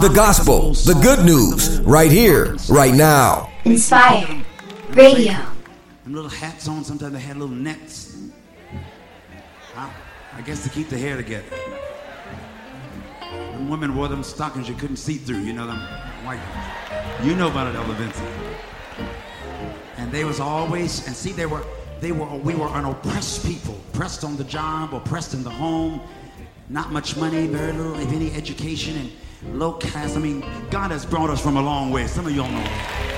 The gospel, the good news, right here, right now. Inspire Radio. Them little hats on, sometimes they had little nets. I, I guess to keep the hair together. When women wore them stockings you couldn't see through, you know them white ones. You know about it, Elder Vincent. And they was always, and see, they were, they were, we were an oppressed people, pressed on the job, oppressed in the home, not much money, very little, if any, education, and low caste. I mean, God has brought us from a long way. Some of y'all know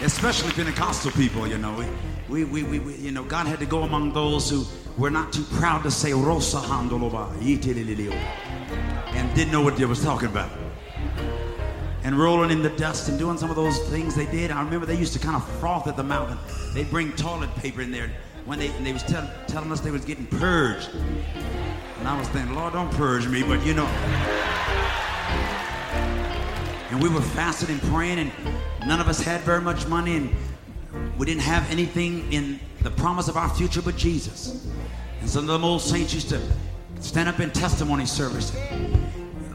especially Pentecostal people, you know. We, we, we, we, you know, God had to go among those who were not too proud to say Rosa Handoloba, and didn't know what they was talking about. And rolling in the dust and doing some of those things they did. I remember they used to kind of froth at the mouth. And they'd bring toilet paper in there when they, they was tell, telling us they was getting purged. And I was thinking, Lord, don't purge me, but you know. And we were fasting and praying, and none of us had very much money, and we didn't have anything in the promise of our future but Jesus. And some of them old saints used to stand up in testimony service.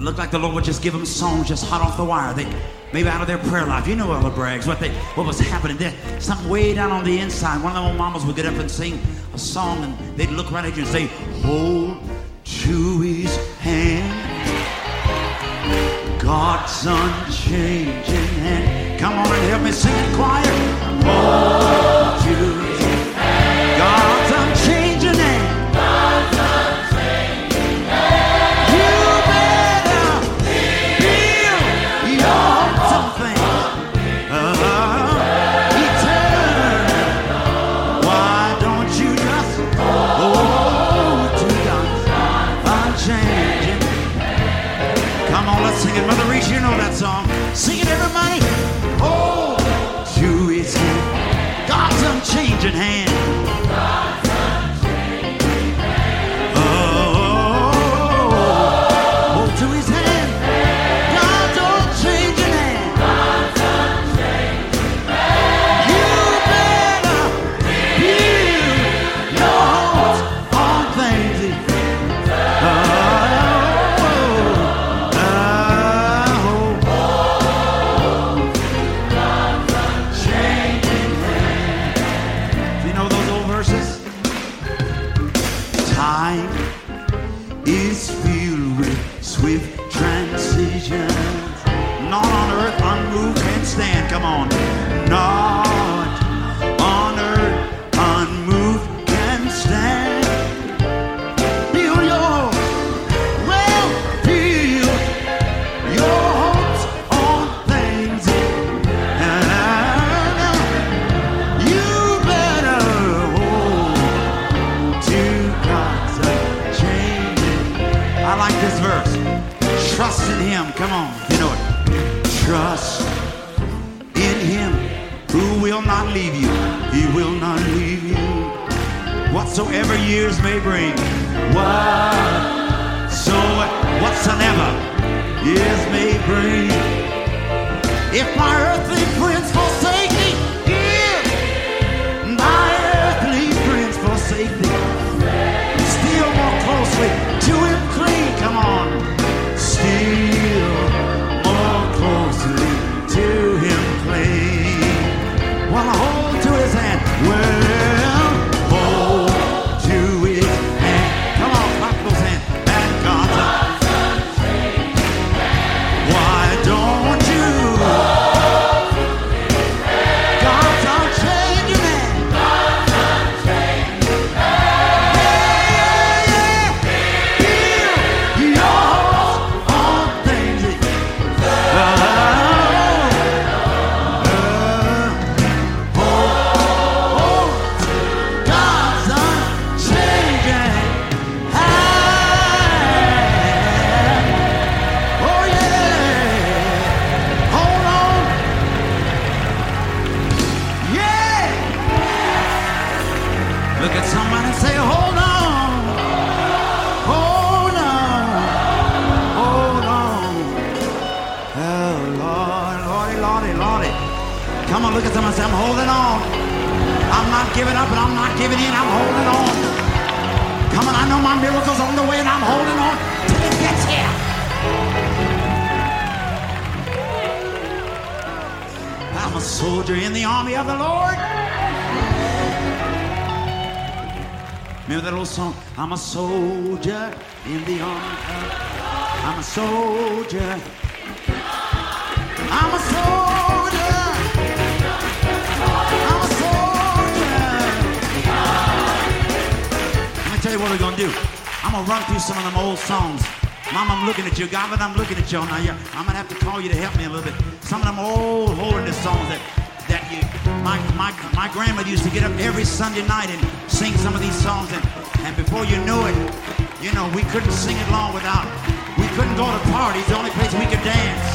Looked like the Lord would just give them songs just hot off the wire. They maybe out of their prayer life. You know Ella Braggs, what they what was happening there. Something way down on the inside. One of the old mamas would get up and sing a song and they'd look right at you and say, Hold to his hand. God's unchanging hand. Come on and help me sing it, choir. Hold to Time is filled with swift transitions. Not on earth unmoved can stand. Come on. Whatsoever years may bring. So whatsoever years may bring. If my earthly friends giving in. I'm holding on. Come on, I know my miracle's on the way, and I'm holding on till it gets here. I'm a soldier in the army of the Lord. Remember that old song? I'm a soldier in the army. I'm a soldier we're gonna do. I'm gonna run through some of them old songs. Mom, I'm looking at you. God, but I'm looking at y'all now. Yeah, I'm gonna have to call you to help me a little bit. Some of them old holiness songs that that you my my my grandmother used to get up every Sunday night and sing some of these songs and, and before you knew it, you know, we couldn't sing it long without we couldn't go to parties. The only place we could dance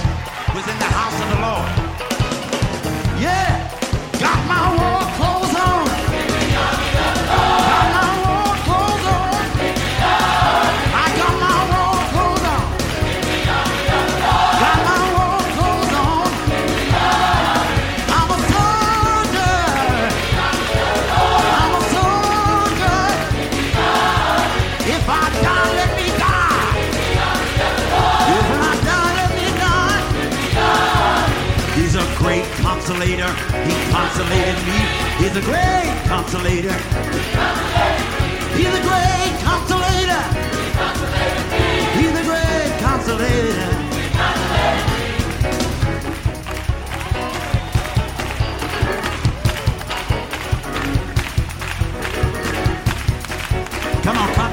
was in the house of the Lord. Yeah, got my war clothes on. Consolated me. He's a great consolator. He's a great consolator. He's a great consolator. Come on, clap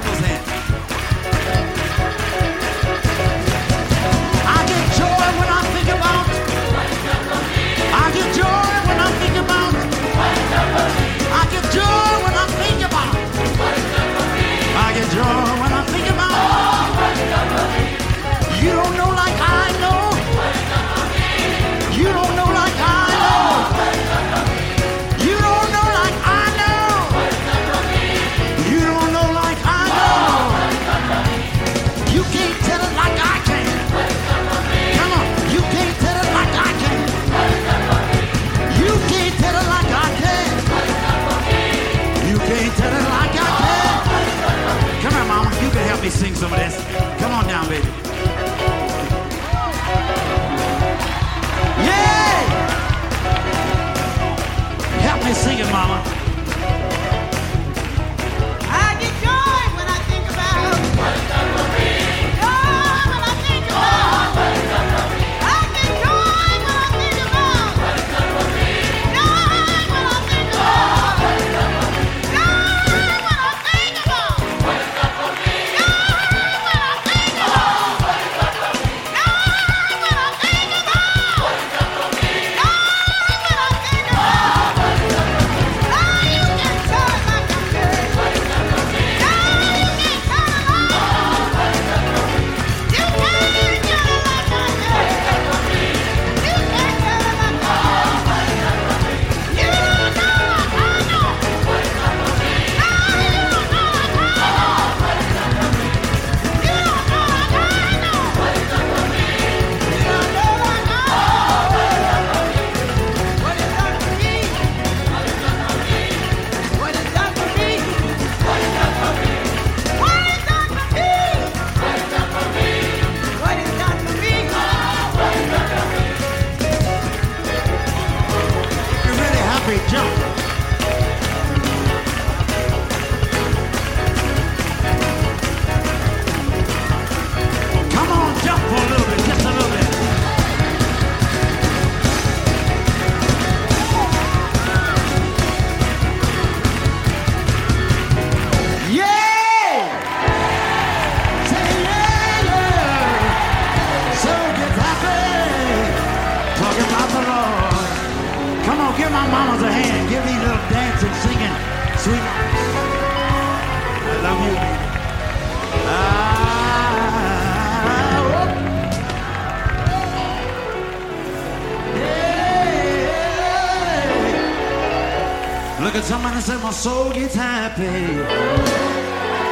happy.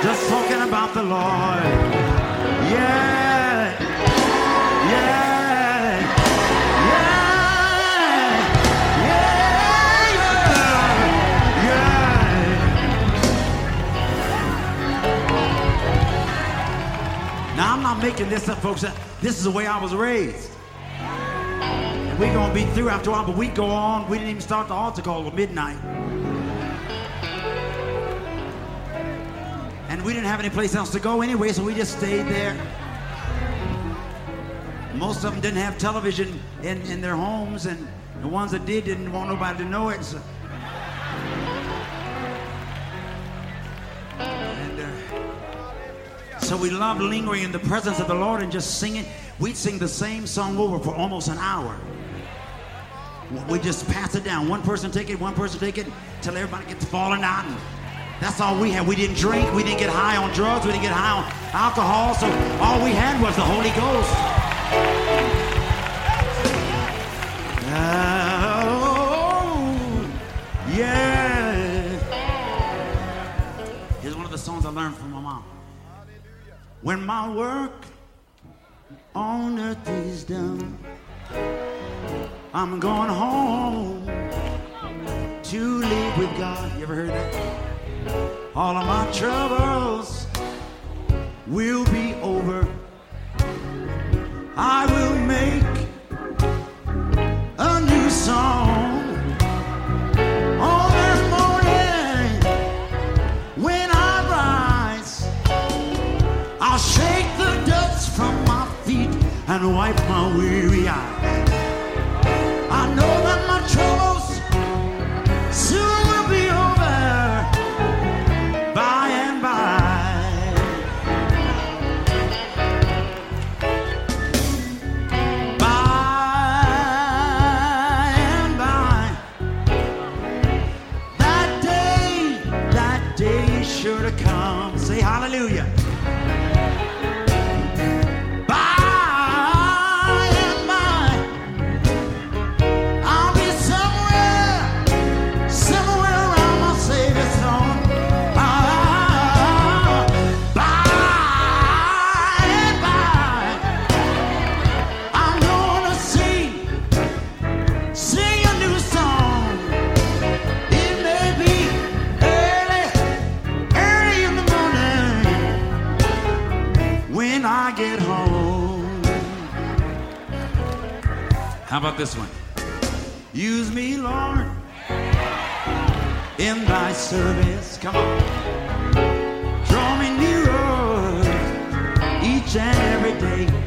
Just talking about the Lord. Yeah. Yeah. Yeah. Yeah. Yeah. Now, I'm not making this up, folks. This is the way I was raised. And we're going to be through after a while, but we go on. We didn't even start the altar call till midnight. We didn't have any place else to go anyway, so we just stayed there. Most of them didn't have television in, in their homes, and the ones that did didn't want nobody to know it. So. And, uh, so we loved lingering in the presence of the Lord and just singing. We'd sing the same song over for almost an hour. We just pass it down. One person take it, one person take it, till everybody gets falling out. And that's all we had. We didn't drink. We didn't get high on drugs. We didn't get high on alcohol. So all we had was the Holy Ghost. Oh, yeah. Here's one of the songs I learned from my mom. When my work on earth is done, I'm going home to live with God. You ever heard that? All of my troubles will be over. I will make a new song. On this morning, when I rise, I'll shake the dust from my feet and wipe my weary eyes. How about this one? Use me, Lord, in thy service. Come on. Draw me nearer each and every day.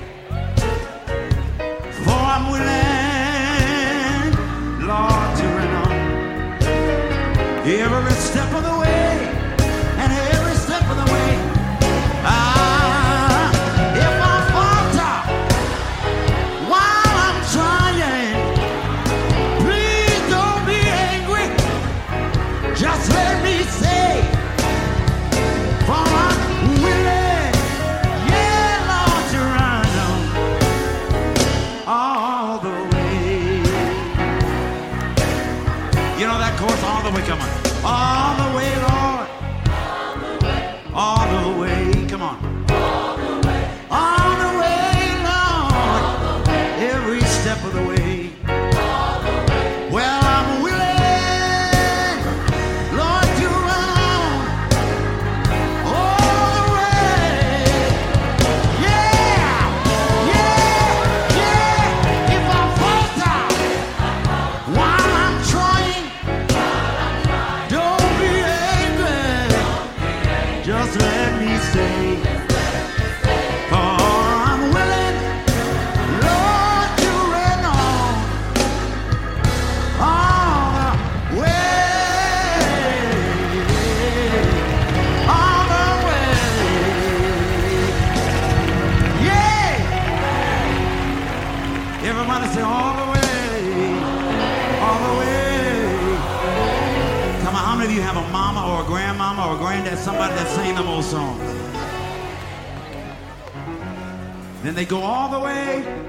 Then they go all the way,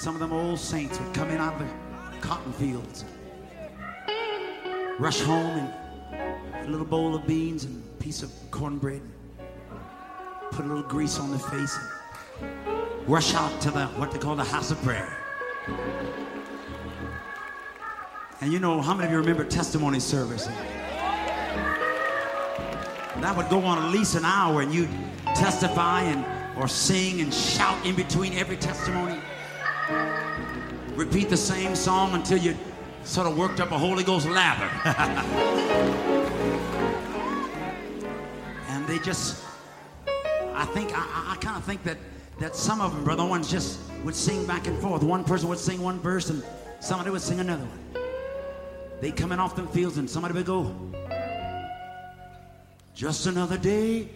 some of them old saints would come in out of the cotton fields, rush home and a little bowl of beans and a piece of cornbread, put a little grease on their face, and rush out to the what they call the house of prayer. And you know, how many of you remember testimony service? That would go on at least an hour, and you'd testify and or sing and shout in between every testimony. Repeat the same song until you sort of worked up a Holy Ghost lather. and they just, I think, I, I kind of think that that some of them, brother ones, just would sing back and forth. One person would sing one verse, and somebody would sing another one. They coming off them fields, and somebody would go, just another day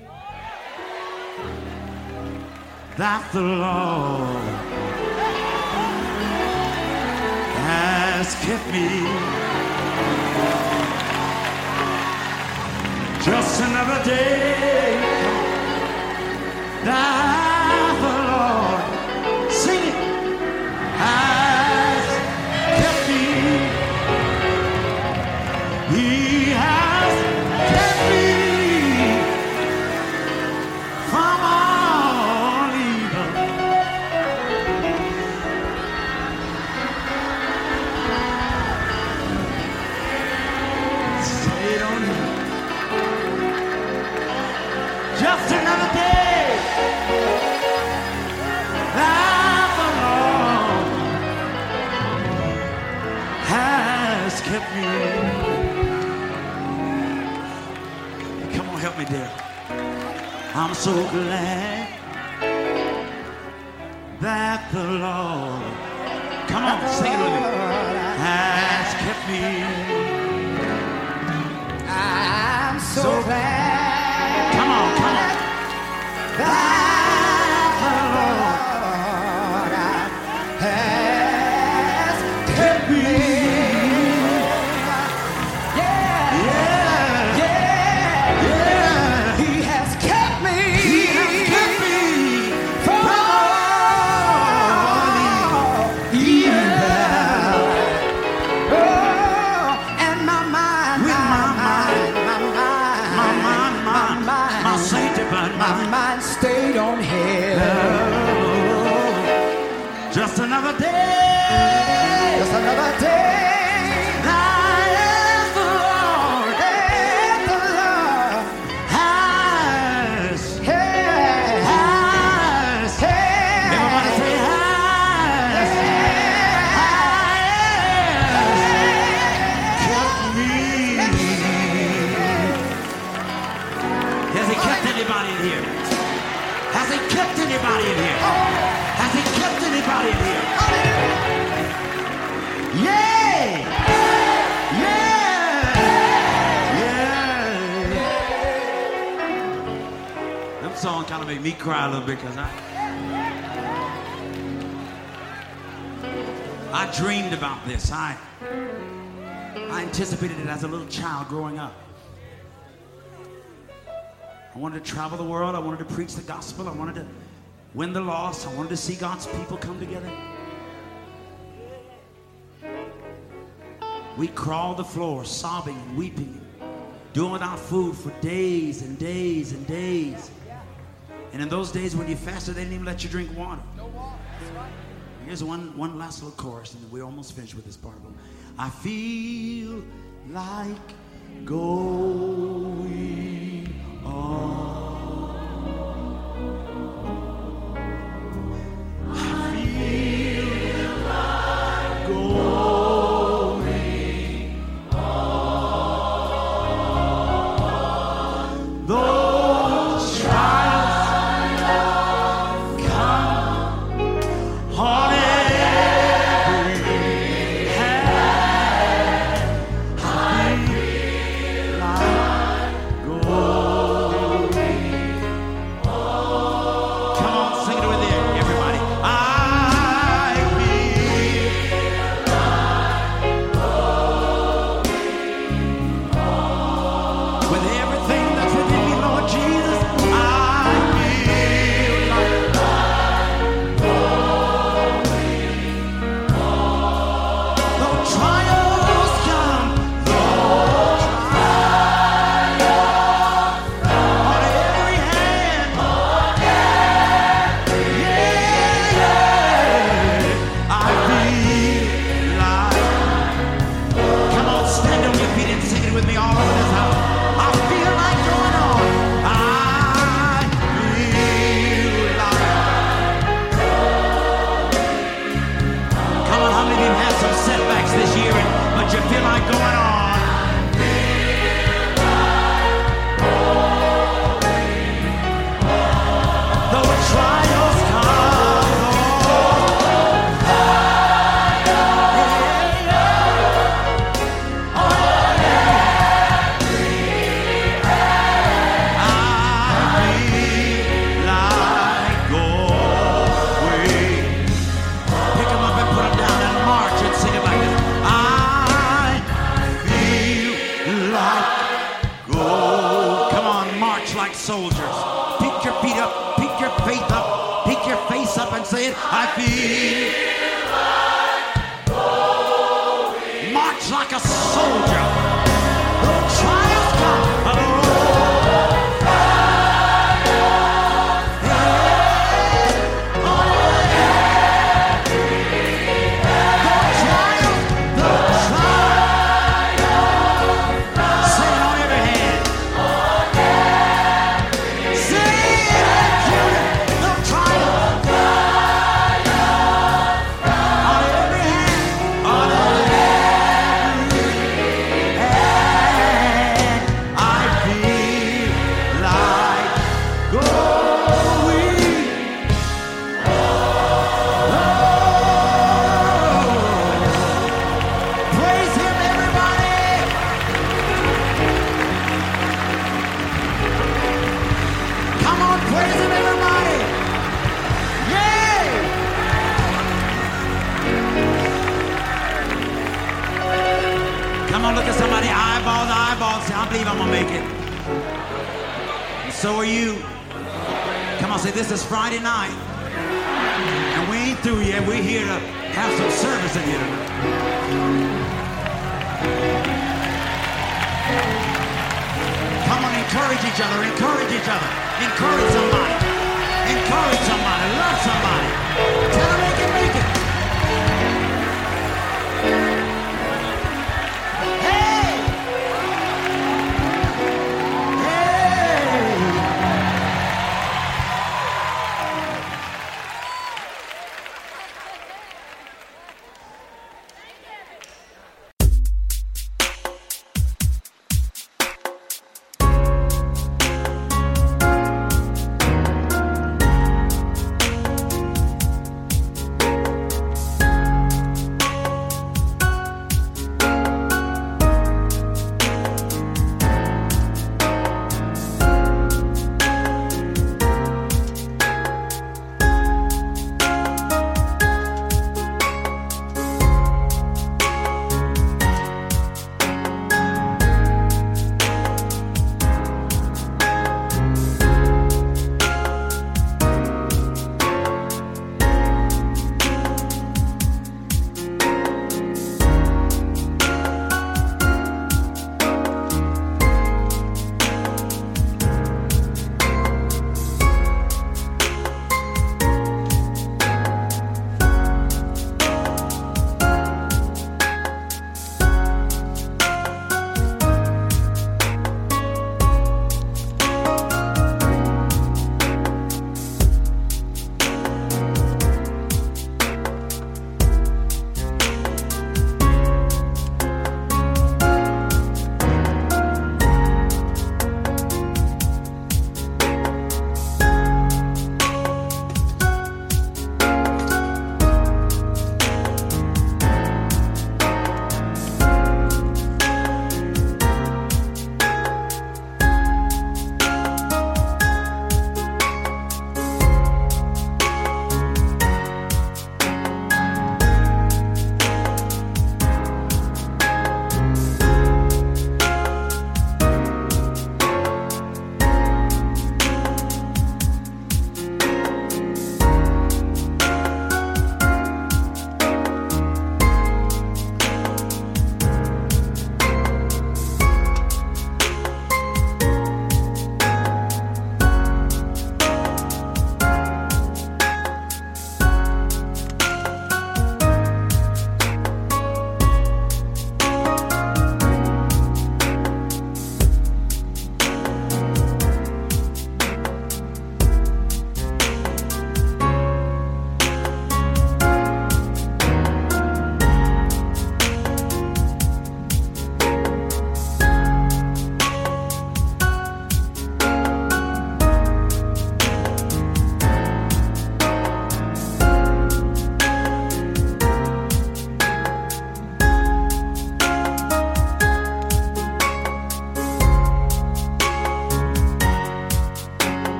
that the Lord has kept me. Just another day that I'm so glad that the Lord, come on, sing it with me, has kept me. Songs kind of made me cry a little bit because I I dreamed about this. I I anticipated it as a little child growing up. I wanted to travel the world. I wanted to preach the gospel. I wanted to win the lost. I wanted to see God's people come together. We crawled the floor, sobbing and weeping, doing without food for days and days and days. And in those days when you fasted, they didn't even let you drink water. No water, right? Here's one, one last little chorus, and we're almost finished with this part. of I feel like going on. soldiers. Pick your feet up, pick your faith up, pick your face up and say it. I feel. this is Friday night. And we ain't through yet. We're here to have some service in here tonight. Come on, encourage each other. Encourage each other. Encourage somebody. Encourage somebody. Love somebody. Tell them